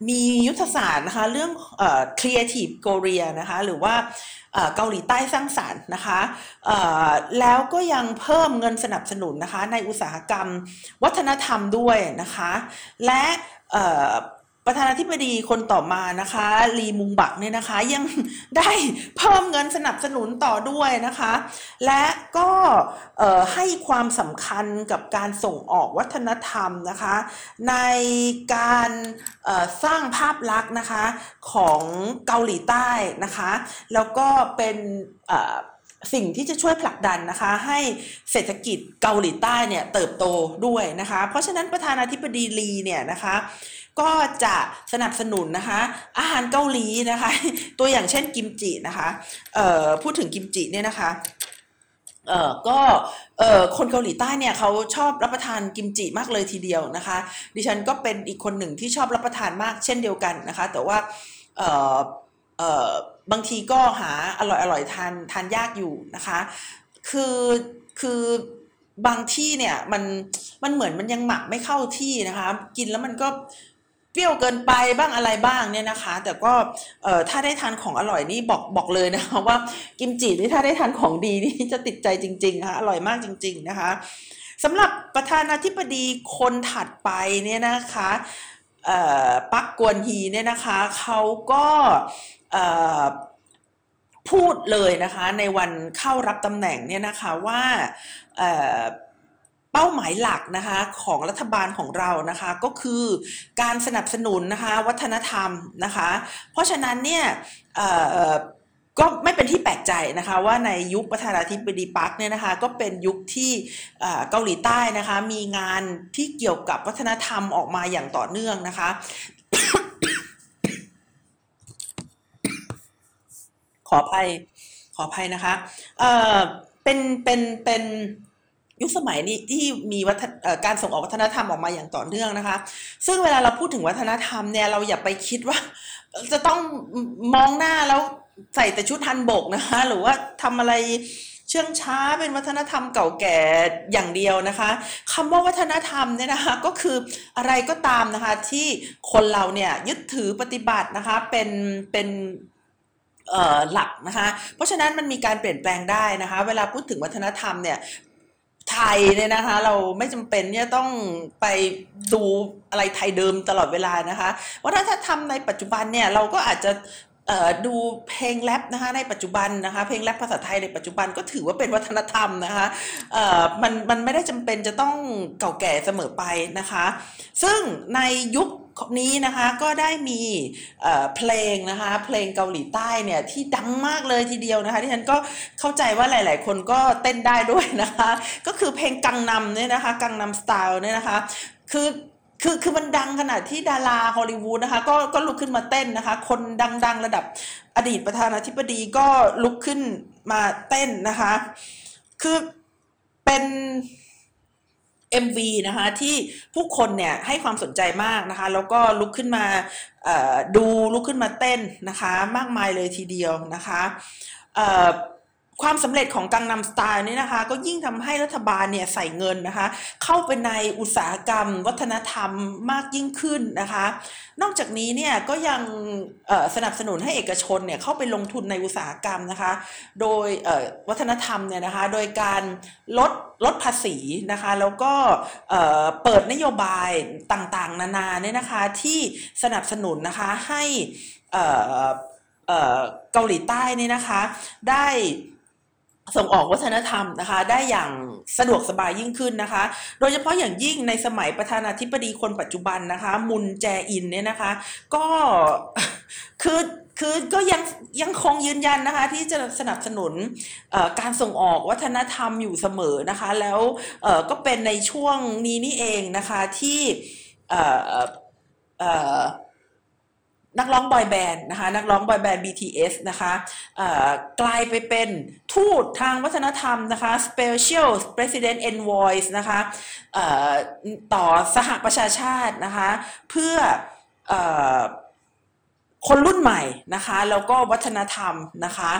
มียุทธศาสตร์นะคะ เรื่องเอ่อ creative Korea นะคะ หรือว่า เกาหลีใต้สร้างสารรค์นะคะแล้วก็ยังเพิ่มเงินสนับสนุนนะคะในอุตสาหกรรมวัฒนธรรมด้วยนะคะ และ ประธานาธิบดีคนต่อมานะคะลีมุงบักเนี่ยนะคะยังได้เพิ่มเงินสนับสนุนต่อด้วยนะคะ และก็ให้ความสำคัญกับการส่งออกวัฒนธรรมนะคะ ในการสร้างภาพลักษณ์นะคะของเกาหลีใต้นะคะ แล้วก็เป็นสิ่งที่จะช่วยผลักดันนะคะให้เศรษฐกิจเกาหลีใต้เนี่ยเติบโตด้วยนะคะ เพราะฉะนั้นประธานาธิบดีลีเนี่ยนะคะ ก็จะสนับสนุนนะคะ อาหารเกาหลีนะคะ ตัวอย่างเช่นกิมจินะคะเอ่อพูดถึงกิมจิเนี่ยนะคะเออก็เออคนเกาหลีใต้เนี่ยเขาชอบรับประทานกิมจิมากเลยทีเดียวนะคะ ดิฉันก็เป็นอีกคนหนึ่งที่ชอบรับประทานมากเช่นเดียวกันนะคะ แต่ว่าเออเออบางทีก็หาอร่อยอร่อยทานทานยากอยู่นะคะ คือคือบางที่เนี่ยมันมันเหมือนมันยังหมักไม่เข้าที่นะคะ กินแล้วมันก็ เปรี้ยวเกินไปบ้างอะไรบ้างเนี่ยนะคะ แต่ก็เอ่อถ้าได้ทานของอร่อยนี่บอกบอกเลยนะคะว่ากิมจินี่ถ้าได้ทานของดีนี่จะติดใจจริงๆค่ะอร่อยมากจริง ๆนะคะสำหรับประธานาธิบดีคนถัดไปเนี่ยนะคะปักกวนฮีเนี่ยนะคะเขาก็พูดเลยนะคะในวันเข้ารับตำแหน่งเนี่ยนะคะว่า เป้าหมายหลักนะคะของรัฐบาลของเรานะคะก็คือการสนับสนุนนะคะวัฒนธรรมนะคะ เพราะฉะนั้นเนี่ยก็ไม่เป็นที่แปลกใจนะคะว่าในยุคประธานาธิบดีปักเนี่ยนะคะก็เป็นยุคที่เกาหลีใต้นะคะมีงานที่เกี่ยวกับวัฒนธรรมออกมาอย่างต่อเนื่องนะคะ ขออภัยขออภัยนะคะเเป็นเป็นเป็น ยุคสมัยนี้ที่มีวัฒการส่งออกวัฒนธรรมออกมาอย่างต่อเนื่องนะคะ ซึ่งเวลาเราพูดถึงวัฒนธรรมเนี่ยเราอย่าไปคิดว่า จะต้องมองหน้าแล้วใส่แต่ชุดทันบกนะคะ หรือว่าทำอะไรเชื่องช้าเป็นวัฒนธรรมเก่าแก่อย่างเดียวนะคะคำว่าวัฒนธรรมเนี่ยนะคะก็คืออะไรก็ตามนะคะที่คนเราเนี่ยยึดถือปฏิบัตินะคะเป็นเป็นหลักนะคะ เพราะฉะนั้นมันมีการเปลี่ยนแปลงได้นะคะ เวลาพูดถึงวัฒนธรรมเนี่ย ไทยเนี่ยนะคะ เราไม่จำเป็นเนี่ยต้องไปดูอะไรไทยเดิมตลอดเวลานะคะวัฒนธรรมในปัจจุบันเนี่ยเราก็อาจจะดูเพลงแรปนะคะในปัจจุบันนะคะเพลงแรปภาษาไทยในปัจจุบันก็ถือว่าเป็นวัฒนธรรมนะคะมันมันไม่ได้จำเป็นจะต้องเก่าแก่เสมอไปนะคะ ซึ่งในยุค นี้นะคะก็ได้มีเพลงนะคะเพลงเกาหลีใต้เนี่ยที่ดังมากเลยทีเดียวนะคะที่ฉันก็เข้าใจว่าหลาย ๆ คนก็เต้นได้ด้วยนะคะ ก็คือเพลงกังนำเนี่ยนะคะกังนำสไตล์เนี่ยนะคะ คือคือคือมันดังขนาดที่ดาราฮอลลีวูดนะคะก็ก็ลุกขึ้นมาเต้นนะคะ คนดัง ๆ ระดับอดีตประธานาธิบดีก็ลุกขึ้นมาเต้นนะคะ คือเป็น MV นะคะที่ผู้คนเนี่ยให้ความสนใจมากนะคะแล้วก็ลุกขึ้นมาดูลุกขึ้นมาเต้นนะคะ มากมายเลยทีเดียวนะคะ ความสำเร็จของกังนำสไตล์นี่นะคะ ก็ยิ่งทำให้รัฐบาลเนี่ยใส่เงินนะคะ เข้าไปในอุตสาหกรรม วัฒนธรรมมากยิ่งขึ้นนะคะ นอกจากนี้เนี่ยก็ยังสนับสนุนให้เอกชนเนี่ยเข้าไปลงทุนในอุตสาหกรรมนะคะ โดยวัฒนธรรมเนี่ยนะคะ โดยการลดลดภาษีนะคะ แล้วก็เปิดนโยบายต่างๆ นานาเนี่ยนะคะที่สนับสนุนนะคะให้เกาหลีใต้นี่นะคะได้ ส่งออกวัฒนธรรมนะคะ ได้อย่างสะดวกสบายยิ่งขึ้นนะคะ โดยเฉพาะอย่างยิ่งในสมัยประธานาธิบดีคนปัจจุบันนะคะ มุนแจอินเนี่ยนะคะ ก็คือคือก็ยังยังคงยืนยันนะคะ ที่จะสนับสนุนการส่งออกวัฒนธรรมอยู่เสมอนะคะ แล้วก็เป็นในช่วงนี้นี่เองนะคะที่ นักร้องบอยแบนด์นะคะนักร้องบอยแบนด์ BTS นะคะกลายไปเป็นทูตทางวัฒนธรรมนะคะ Special President Envoy นะคะต่อสหประชาชาตินะคะเพื่อคนรุ่นใหม่นะคะแล้วก็วัฒนธรรมนะคะ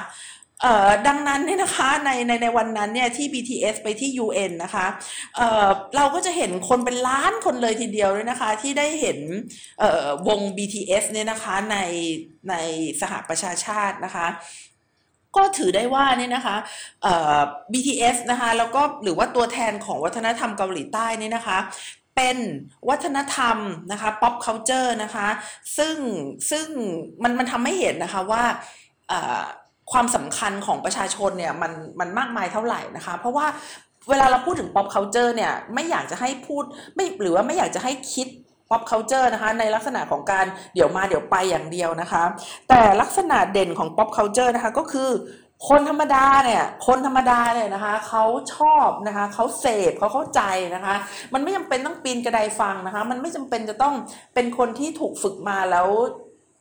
เอ่อดังนั้นเนี่ยนะคะในในในวันนั้นเนี่ยที่ BTS ไปที่ UN นะคะเอ่อเราก็จะเห็นคนเป็นล้านคนเลยทีเดียวเลยนะคะ ที่ได้เห็นเอ่อวง BTS เนี่ยนะคะในในสหประชาชาตินะคะก็ถือได้ว่าเนี่ยนะคะเอ่อ BTS นะคะแล้วก็หรือว่าตัวแทนของวัฒนธรรมเกาหลีใต้นี่นะคะเป็นวัฒนธรรมนะคะ pop culture นะคะ ซึ่งซึ่งมันมันทำให้เห็นนะคะว่า ความสำคัญของประชาชนเนี่ยมันมันมากมายเท่าไหร่นะคะ เพราะว่าเวลาเราพูดถึง pop culture เนี่ยไม่อยากจะให้พูดไม่หรือว่าไม่อยากจะให้คิด pop culture นะคะในลักษณะของการเดี๋ยวมาเดี๋ยวไปอย่างเดียวนะคะ แต่ลักษณะเด่นของ pop culture นะคะก็คือคนธรรมดาเนี่ย คนธรรมดาเนี่ยนะคะเขาชอบนะคะเขาเสพเขาเข้าใจนะคะ มันไม่จำเป็นต้องปีนกระไดฟังนะคะ มันไม่จำเป็นจะต้องเป็นคนที่ถูกฝึกมาแล้ว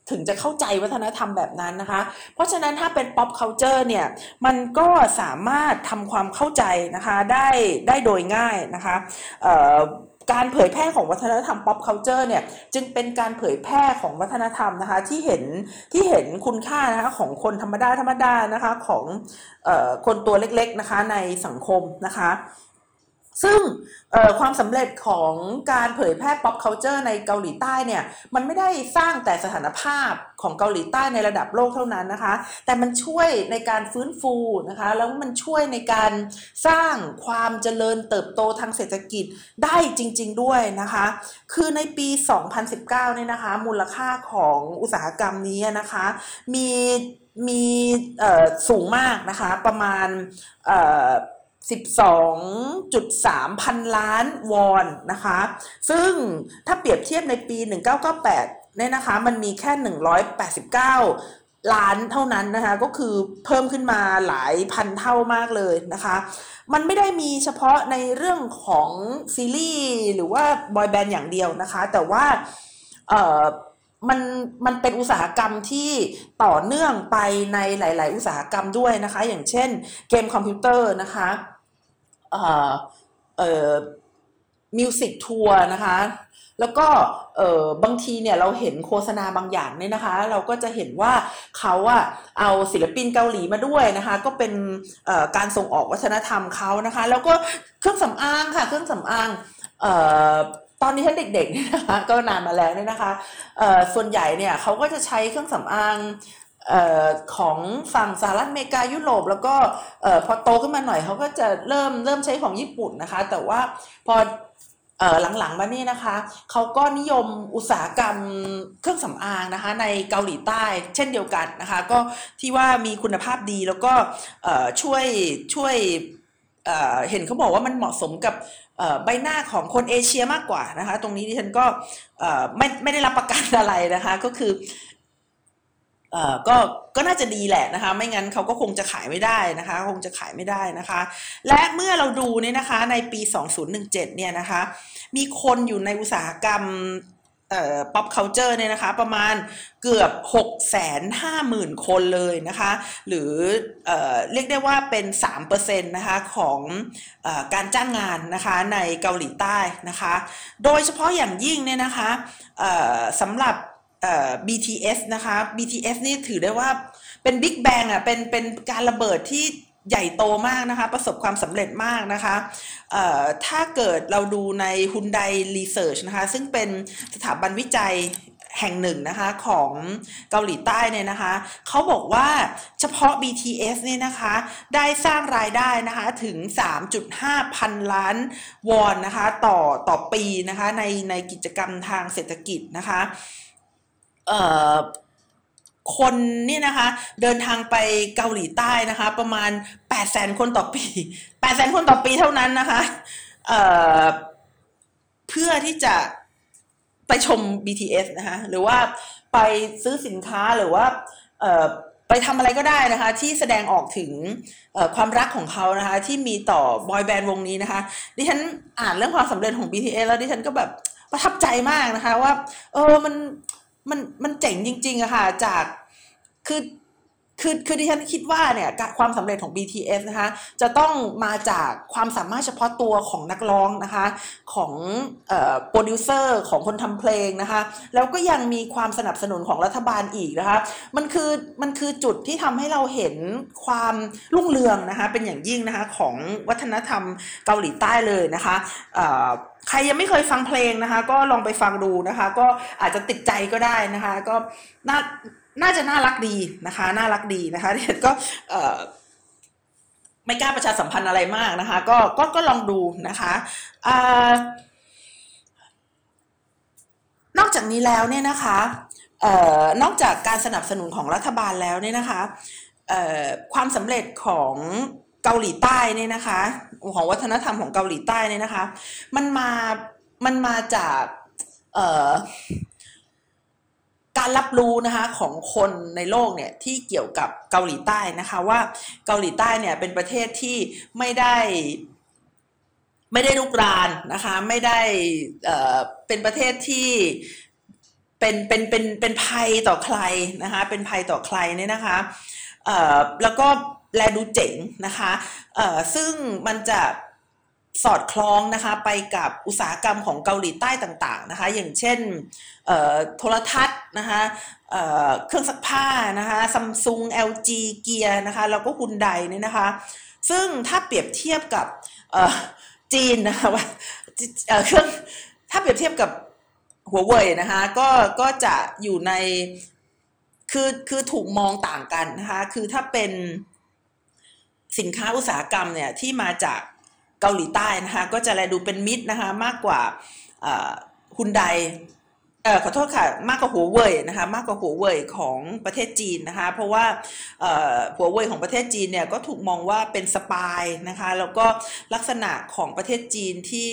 ถึงจะเข้าใจวัฒนธรรมแบบนั้นนะคะ เพราะฉะนั้นถ้าเป็น pop culture เนี่ยมันก็สามารถทำความเข้าใจนะคะได้ได้โดยง่ายนะคะการเผยแพร่ของวัฒนธรรม pop culture เนี่ยจึงเป็นการเผยแพร่ของวัฒนธรรมนะคะที่เห็นที่เห็นคุณค่านะคะของคนธรรมดาธรรมดานะคะของออคนตัวเล็กๆนะคะในสังคมนะคะ ซึ่งความสำเร็จของการเผยแพร่ pop culture ในเกาหลีใต้เนี่ยมันไม่ได้สร้างแต่สถานภาพของเกาหลีใต้ในระดับโลกเท่านั้นนะคะ แต่มันช่วยในการฟื้นฟูนะคะแล้วมันช่วยในการสร้างความเจริญเติบโตทางเศรษฐกิจได้จริง ๆด้วยนะคะ คือในปี 2019เนี่ยนะคะมูลค่าของอุตสาหกรรมนี้นะคะมีมีสูงมากนะคะประมาณ 12.3 พันล้านวอนนะคะ ซึ่งถ้าเปรียบเทียบในปี 1998 เนี่ยนะคะ มันมีแค่ 189 ล้านเท่านั้นนะคะ ก็คือเพิ่มขึ้นมาหลายพันเท่ามากเลยนะคะ มันไม่ได้มีเฉพาะในเรื่องของซีรีส์หรือว่าบอยแบนด์อย่างเดียวนะคะ แต่ว่าเอ่อมันมันเป็นอุตสาหกรรมที่ต่อเนื่องไปในหลาย ๆ อุตสาหกรรมด้วยนะคะ อย่างเช่นเกมคอมพิวเตอร์นะคะ music tour นะคะ แล้วก็บางทีเนี่ยเราเห็นโฆษณาบางอย่างเนี่ยนะคะ เราก็จะเห็นว่าเขาอะเอาศิลปินเกาหลีมาด้วยนะคะ ก็เป็นการส่งออกวัฒนธรรมเขานะคะ แล้วก็เครื่องสำอางค่ะ เครื่องสำอางออตอนนี้ท่านเด็กๆเนี่ยนะคะก็นานมาแล้วเนี่ยนะคะส่วนใหญ่เนี่ยเขาก็จะใช้เครื่องสำอาง ออของฝั่งสหรัฐอเมริกายุโรป แล้วก็ออพอโตขึ้นมาหน่อยเขาก็จะเริ่มเริ่มใช้ของญี่ปุ่นนะคะ แต่ว่าพอหลังๆมานี่นะคะเขาก็นิยมอุตสาหกรรมเครื่องสำอางนะคะ ในเกาหลีใต้เช่นเดียวกันนะคะ ก็ที่ว่ามีคุณภาพดีแล้วก็ช่วยช่วยเเห็นเขาบอกว่ามันเหมาะสมกับใบหน้าของคนเอเชียมากกว่านะคะ ตรงนี้ดิฉันก็ไม่ไม่ได้รับประกันอะไรนะคะ ก็คือ ก็ก็น่าจะดีแหละนะคะ ไม่งั้นเขาก็คงจะขายไม่ได้นะคะ คงจะขายไม่ได้นะคะ และเมื่อเราดูเนี่ยนะคะในปี 2017 เนี่ยนะคะ มีคนอยู่ในอุตสาหกรรมเอ่อ pop culture เนี่ยนะคะ ประมาณเกือบ 6 5 0 0 0 0 คนเลยนะคะ หรือเอ่อเรียกได้ว่าเป็น 3%นะคะของอการจ้างงานนะคะในเกาหลีใต้นะคะ โดยเฉพาะอย่างยิ่งเนี่ยนะคะสำหรับ BTS นะคะ BTS นี่ถือได้ว่าเป็นบิ๊กแบงอะเป็นเป็นการระเบิดที่ใหญ่โตมากนะคะ ประสบความสำเร็จมากนะคะถ้าเกิดเราดูใน Hyundai Research นะคะ ซึ่งเป็นสถาบันวิจัยแห่งหนึ่งนะคะของเกาหลีใต้เนี่ยนะคะเขาบอกว่าเฉพาะ BTS เนี่ยนะคะได้สร้างรายได้นะคะถึง 3.5 พันล้านวอนนะคะต่อต่อปีนะคะในในกิจกรรมทางเศรษฐกิจนะคะ เอ่อคนนี่นะคะเดินทางไปเกาหลีใต้นะคะ ประมาณ8 0แสนคนต่อปี8 0แสนคนต่อปีเท่านั้นนะคะเอ่อเพื่อที่จะไปชม BTS นะคะหรือว่าไปซื้อสินค้าหรือว่าเอ่อไปทำอะไรก็ได้นะคะ ที่แสดงออกถึงความรักของเขานะคะ ที่มีต่อบอยแบนด์วงนี้นะคะ ดิฉันอ่านเรื่องความสำเร็จของ BTS แล้วดิฉันก็แบบประทับใจมากนะคะว่า เออมัน มันมันเจ๋งจริงๆอะค่ะ จากคือ คือคือดิฉันคิดว่าเนี่ยความสำเร็จของ BTS นะคะจะต้องมาจากความสามารถเฉพาะตัวของนักร้องนะคะของโปรดิวเซอร์ของคนทำเพลงนะคะแล้วก็ยังมีความสนับสนุนของรัฐบาลอีกนะคะมันคือมันคือจุดที่ทำให้เราเห็นความรุ่งเรืองนะคะเป็นอย่างยิ่งนะคะของวัฒนธรรมเกาหลีใต้เลยนะคะใครยังไม่เคยฟังเพลงนะคะก็ลองไปฟังดูนะคะก็อาจจะติดใจก็ได้นะคะก็น่า น่าจะน่ารักดีนะคะ น่ารักดีนะคะเด็ดก็ไม่กล้าประชาสัมพันธ์อะไรมากนะคะ ก็ก็ก็ลองดูนะคะอนอกจากนี้แล้วเนี่ยนะคะออนอกจากการสนับสนุนของรัฐบาลแล้วเนี่ยนะคะความสำเร็จของเกาหลีใต้เนี่ยนะคะของวัฒนธรรมของเกาหลีใต้เนี่ยนะคะ มันมามันมาจากเการรับรู้นะคะของคนในโลกเนี่ยที่เกี่ยวกับเกาหลีใต้นะคะว่าเกาหลีใต้เนี่ยเป็นประเทศที่ไม่ได้ไม่ได้ลุกรานนะคะไม่ได้เอ่อเป็นประเทศที่เป็นเป็นเป็นเป็นภัยต่อใครนะคะเป็นภัยต่อใครเนี่ยนะคะเอ่อแล้วก็แลดูเจ๋งนะคะเอ่อซึ่งมันจะ สอดคล้องนะคะไปกับอุตสาหกรรมของเกาหลีใต้ต่างๆนะคะอย่างเช่นโทรทัศน์นะคะเครื่องซักผ้านะคะซัมซุง LG เกียร์นะคะแล้วก็ฮุนไดเนี่ยนะคะซึ่งถ้าเปรียบเทียบกับจีนนะคะว่าเครื่องถ้าเปรียบเทียบกับหัวเว่ยนะคะก็ก็จะอยู่ในคือคือถูกมองต่างกันนะคะคือถ้าเป็นสินค้าอุตสาหกรรมเนี่ยที่มาจาก เกาหลีใต้นะคะก็จะแลดูเป็นมิตรนะคะมากกว่าฮุนไดเออขอโทษค่ะมากกว่าหัวเว่ยนะคะมากกว่าหัวเว่ยของประเทศจีนนะคะเพราะว่าหัวเว่ยของประเทศจีนเนี่ยก็ถูกมองว่าเป็นสปายนะคะแล้วก็ลักษณะของประเทศจีนที่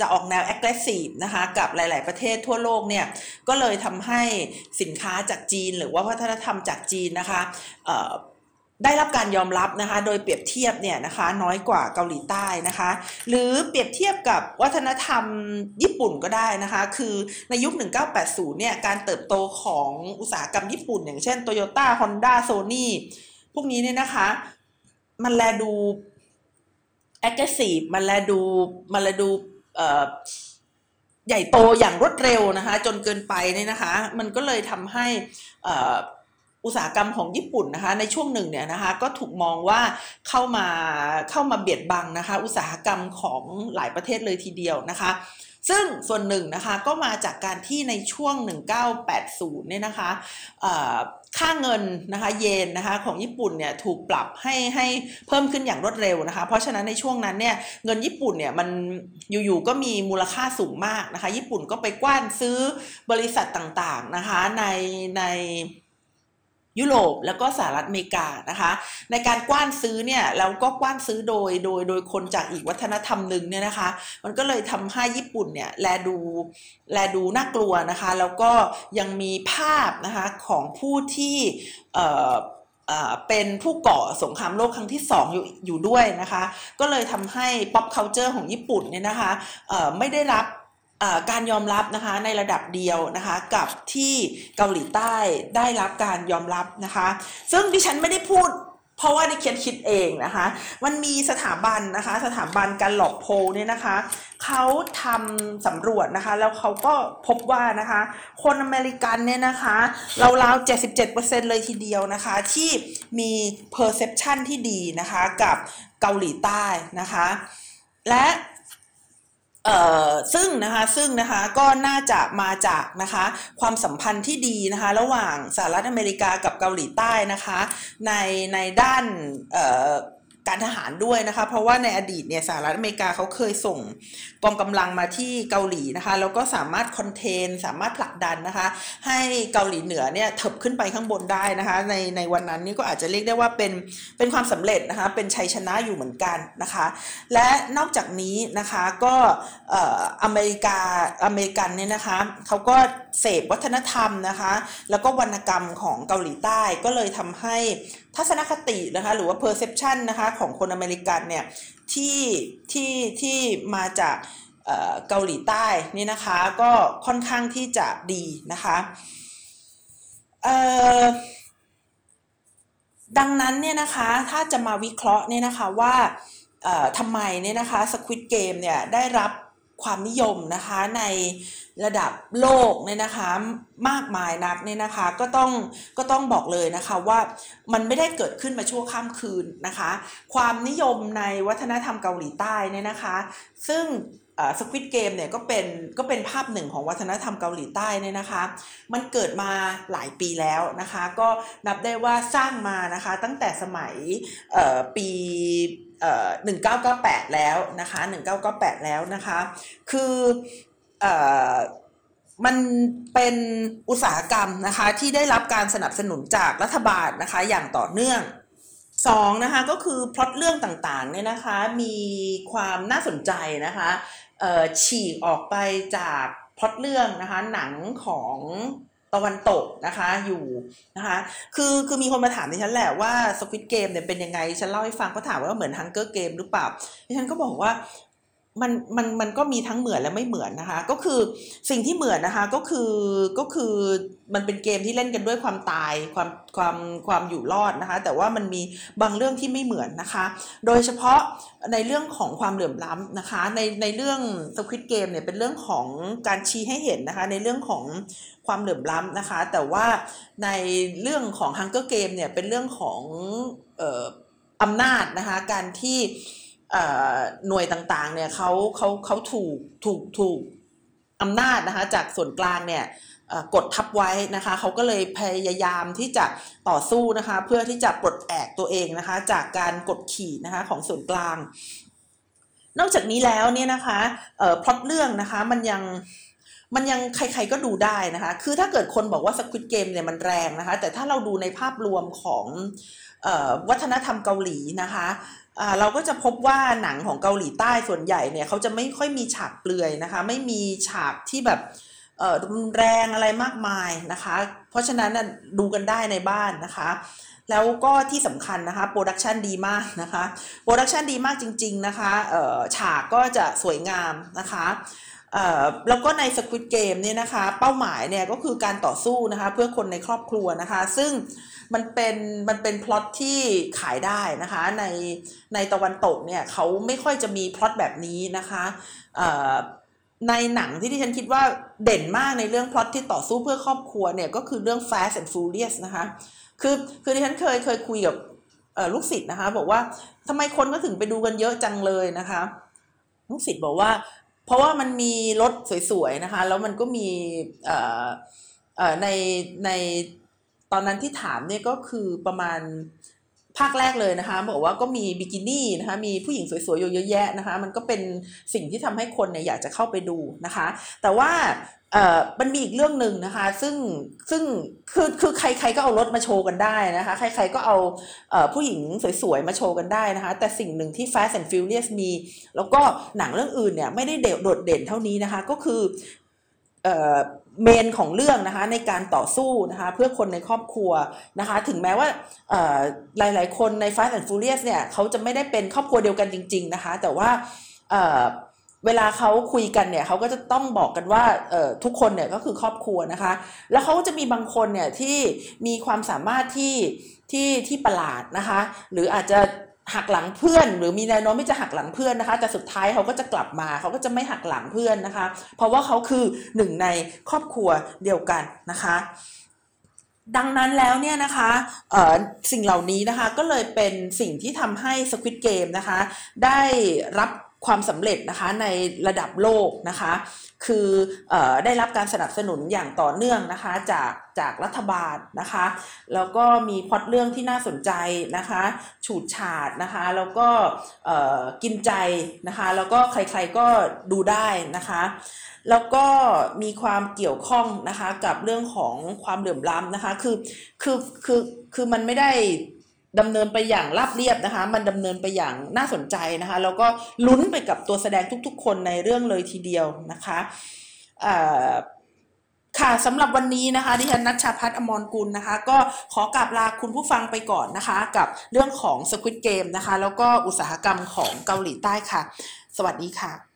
จะออกแนว aggressive นะคะกับหลาย ๆ ประเทศทั่วโลกเนี่ยก็เลยทำให้สินค้าจากจีนหรือว่าวัฒนธรรมจากจีนนะคะ ได้รับการยอมรับนะคะโดยเปรียบเทียบเนี่ยนะคะน้อยกว่าเกาหลีใต้นะคะ หรือเปรียบเทียบกับวัฒนธรรมญี่ปุ่นก็ได้นะคะ คือในยุค 1980 เนี่ยการเติบโตของอุตสาหกรรมญี่ปุ่น อย่างเช่น Toyota Honda Sony พวกนี้เนี่ยนะคะ มันแลดู aggressive มันแลดูมันแลดูใหญ่โตอย่างรวดเร็วนะคะ จนเกินไปเนี่ยนะคะ มันก็เลยทำให้ อุตสาหกรรมของญี่ปุ่นนะคะในช่วงหนึ่งเนี่ยนะคะก็ถูกมองว่าเข้ามาเข้ามาเบียดบังนะคะอุตสาหกรรมของหลายประเทศเลยทีเดียวนะคะซึ่งส่วนหนึ่งนะคะก็มาจากการที่ในช่วง 1980 เนี่ยนะคะค่าเงินนะคะเยนนะคะของญี่ปุ่นเนี่ยถูกปรับให้ให้เพิ่มขึ้นอย่างรวดเร็วนะคะ เพราะฉะนั้นในช่วงนั้นเนี่ยเงินญี่ปุ่นเนี่ยมันอยู่ๆก็มีมูลค่าสูงมากนะคะ ญี่ปุ่นก็ไปกว้านซื้อบริษัทต่างๆนะคะในใน ยุโรปแล้วก็สหรัฐอเมริกานะคะ ในการกว้านซื้อเนี่ยแล้วก็กว้านซื้อโดยโดยโดยคนจากอีกวัฒนธรรมหนึ่งเนี่ยนะคะ มันก็เลยทำให้ญี่ปุ่นเนี่ยแลดูแลดูน่ากลัวนะคะ แล้วก็ยังมีภาพนะคะของผู้ที่เอ่อเป็นผู้ก่อสงครามโลกครั้งที่ 2 อยู่อยู่ด้วยนะคะ ก็เลยทำให้ pop culture ของญี่ปุ่นเนี่ยนะคะไม่ได้รับ การยอมรับนะคะในระดับเดียวนะคะกับที่เกาหลีใต้ได้รับการยอมรับนะคะ ซึ่งดิฉันไม่ได้พูดเพราะว่าดิฉันคิดเองนะคะ มันมีสถาบันนะคะ สถาบันการหลอกโพเนี่ยนะคะ เขาทำสำรวจนะคะ แล้วเขาก็พบว่านะคะ คนอเมริกันเนี่ยนะคะราวๆ77%เลยทีเดียวนะคะ ที่มี perception ที่ดีนะคะกับเกาหลีใต้นะคะ และ เอ่อซึ่งนะคะซึ่งนะคะก็น่าจะมาจากนะคะความสัมพันธ์ที่ดีนะคะระหว่างสหรัฐอเมริกากับเกาหลีใต้นะคะในในด้านเอ่อ การทหารด้วยนะคะ เพราะว่าในอดีตเนี่ยสหรัฐอเมริกาเขาเคยส่งกองกำลังมาที่เกาหลีนะคะ แล้วก็สามารถคอนเทนสามารถผลักดันนะคะ ให้เกาหลีเหนือเนี่ยเถิบขึ้นไปข้างบนได้นะคะ ในในวันนั้นนี่ก็อาจจะเรียกได้ว่าเป็นเป็นความสำเร็จนะคะ เป็นชัยชนะอยู่เหมือนกันนะคะ และนอกจากนี้นะคะก็อเมริกาอเมริกันเนี่ยนะคะเขาก็เสพวัฒนธรรมนะคะ แล้วก็วรรณกรรมของเกาหลีใต้ก็เลยทำให้ ทัศนคตินะคะหรือว่า perception นะคะของคนอเมริกันเนี่ยที่ที่ที่มาจากเกาหลีใต้นี่นะคะก็ค่อนข้างที่จะดีนะคะดังนั้นเนี่ยนะคะถ้าจะมาวิเคราะห์เนี่ยนะคะว่าทำไมเนี่ยนะคะ Squid Game เนี่ยได้รับ ความนิยมนะคะในระดับโลกเนี่ยนะคะมากมายนักเนี่ยนะคะก็ต้องก็ต้องบอกเลยนะคะว่ามันไม่ได้เกิดขึ้นมาชั่วข้ามคืนนะคะ ความนิยมในวัฒนธรรมเกาหลีใต้เนี่ยนะคะ ซึ่งสควิตเกมเนี่ยก็เป็นก็เป็นภาพหนึ่งของวัฒนธรรมเกาหลีใต้เนี่ยนะคะ มันเกิดมาหลายปีแล้วนะคะ ก็นับได้ว่าสร้างมานะคะตั้งแต่สมัยปี หนึ่งเก้าเก้าแปดแล้วนะคะหนึ่งเก้าเก้าแปดแล้วนะคะ คือมันเป็นอุตสาหกรรมนะคะที่ได้รับการสนับสนุนจากรัฐบาลนะคะอย่างต่อเนื่องสองนะคะก็คือพล็อตเรื่องต่างๆเนี่ยนะคะมีความน่าสนใจนะคะฉีกออกไปจากพล็อตเรื่องนะคะหนังของ ตะวันตกนะคะอยู่นะคะคือคือมีคนมาถามดิฉันแหละว่าสควิตเกมเนี่ยเป็นยังไงฉันเล่าให้ฟังก็ถามว่าเหมือนฮังเกอร์เกมหรือเปล่าดิฉันก็บอกว่า มันมันมันก็มีทั้งเหมือนและไม่เหมือนนะคะ ก็คือสิ่งที่เหมือนนะคะก็คือก็คือมันเป็นเกมที่เล่นกันด้วยความตายความความความอยู่รอดนะคะ แต่ว่ามันมีบางเรื่องที่ไม่เหมือนนะคะ โดยเฉพาะในเรื่องของความเหลื่อมล้ำนะคะ ในในเรื่องสควิตเกมเนี่ยเป็นเรื่องของการชี้ให้เห็นนะคะ ในเรื่องของความเหลื่อมล้ำนะคะ แต่ว่าในเรื่องของ Hunger Game เนี่ยเป็นเรื่องของอออำนาจนะคะการที่ หน่วยต่างๆเนี่ยเขาเขาเขาถูกถูกถูกอำนาจนะคะจากส่วนกลางเนี่ยกดทับไว้นะคะเขาก็เลยพยายามที่จะต่อสู้นะคะเพื่อที่จะปลดแอกตัวเองนะคะจากการกดขี่นะคะของส่วนกลาง นอกจากนี้แล้วเนี่ยนะคะพล็อตเรื่องนะคะมันยังมันยังใครๆก็ดูได้นะคะ คือถ้าเกิดคนบอกว่า Squid Game เนี่ยมันแรงนะคะ แต่ถ้าเราดูในภาพรวมของวัฒนธรรมเกาหลีนะคะ เราก็จะพบว่าหนังของเกาหลีใต้ส่วนใหญ่เนี่ยเขาจะไม่ค่อยมีฉากเปลือยนะคะ ไม่มีฉากที่แบบรุนแรงอะไรมากมายนะคะ เพราะฉะนั้นดูกันได้ในบ้านนะคะ แล้วก็ที่สำคัญนะคะ production ดีมากนะคะproduction ดีมากจริง ๆ นะคะฉากก็จะสวยงามนะคะ แล้วก็ใน Squid Game เนี่ยนะคะ เป้าหมายเนี่ยก็คือการต่อสู้นะคะเพื่อคนในครอบครัวนะคะ ซึ่งมันเป็นมันเป็นพล็อตที่ขายได้นะคะในในตะวันตกเนี่ยเขาไม่ค่อยจะมีพล็อตแบบนี้นะคะในหนังที่ดิฉันคิดว่าเด่นมากในเรื่องพล็อตที่ต่อสู้เพื่อครอบครัวเนี่ยก็คือเรื่อง Fast and Furious นะคะคือคือที่ฉันเคยเคยคุยกับลูกศิษย์นะคะ บอกว่าทำไมคนก็ถึงไปดูกันเยอะจังเลยนะคะลูกศิษย์บอกว่า เพราะว่ามันมีรถสวยๆนะคะ แล้วมันก็มีในในตอนนั้นที่ถามเนี่ยก็คือประมาณภาคแรกเลยนะคะ บอกว่าก็มีบิกินี่นะคะ มีผู้หญิงสวยๆเยอะแยะนะคะ มันก็เป็นสิ่งที่ทำให้คนเนี่ยอยากจะเข้าไปดูนะคะ แต่ว่า เอ่อมันมีอีกเรื่องหนึ่งนะคะ ซึ่งซึ่งคือคือใครๆก็เอารถมาโชว์กันได้นะคะ ใครๆก็เอาเอ่อผู้หญิงสวยๆ มาโชว์กันได้นะคะ แต่สิ่งหนึ่งที่ Fast and Furious มี แล้วก็หนังเรื่องอื่นเนี่ยไม่ได้โดดเด่นเท่านี้นะคะ ก็คือเอ่อเมนของเรื่องนะคะในการต่อสู้นะคะเพื่อคนในครอบครัวนะคะ ถึงแม้ว่าหลายๆ คนใน Fast and Furious เนี่ยเขาจะไม่ได้เป็นครอบครัวเดียวกันจริง ๆ นะคะ แต่ว่า เวลาเขาคุยกันเนี่ยเขาก็จะต้องบอกกันว่าทุกคนเนี่ยก็คือครอบครัวนะคะ แล้วเขาก็จะมีบางคนเนี่ยที่มีความสามารถที่ที่ที่ประหลาดนะคะ หรืออาจจะหักหลังเพื่อน หรือมีแนวโน้มที่จะหักหลังเพื่อนนะคะ แต่สุดท้ายเขาก็จะกลับมาเขาก็จะไม่หักหลังเพื่อนนะคะ เพราะว่าเขาคือหนึ่งในครอบครัวเดียวกันนะคะ ดังนั้นแล้วเนี่ยนะคะสิ่งเหล่านี้นะคะก็เลยเป็นสิ่งที่ทำให้ Squid Game นะคะ ได้รับ ความสำเร็จนะคะในระดับโลกนะคะ คืออได้รับการสนับสนุนอย่างต่อเนื่องนะคะจากจากรัฐบาลนะคะ แล้วก็มีพอดเรื่องที่น่าสนใจนะคะ ฉูดฉาดนะคะ แล้วก็กินใจนะคะ แล้วก็ใครๆก็ดูได้นะคะ แล้วก็มีความเกี่ยวข้องนะคะกับเรื่องของความเหลื่อมล้ำนะคะ คือคือคือคือมันไม่ได้ ดำเนินไปอย่างราบเรียบนะคะ มันดำเนินไปอย่างน่าสนใจนะคะ แล้วก็ลุ้นไปกับตัวแสดงทุกๆ คนในเรื่องเลยทีเดียวนะคะค่ะสำหรับวันนี้นะคะดิฉันนัชชาพัฒอมรกุลนะคะ ก็ขอกราบลาคุณผู้ฟังไปก่อนนะคะ กับเรื่องของ Squid Game นะคะ แล้วก็อุตสาหกรรมของเกาหลีใต้ค่ะ สวัสดีค่ะ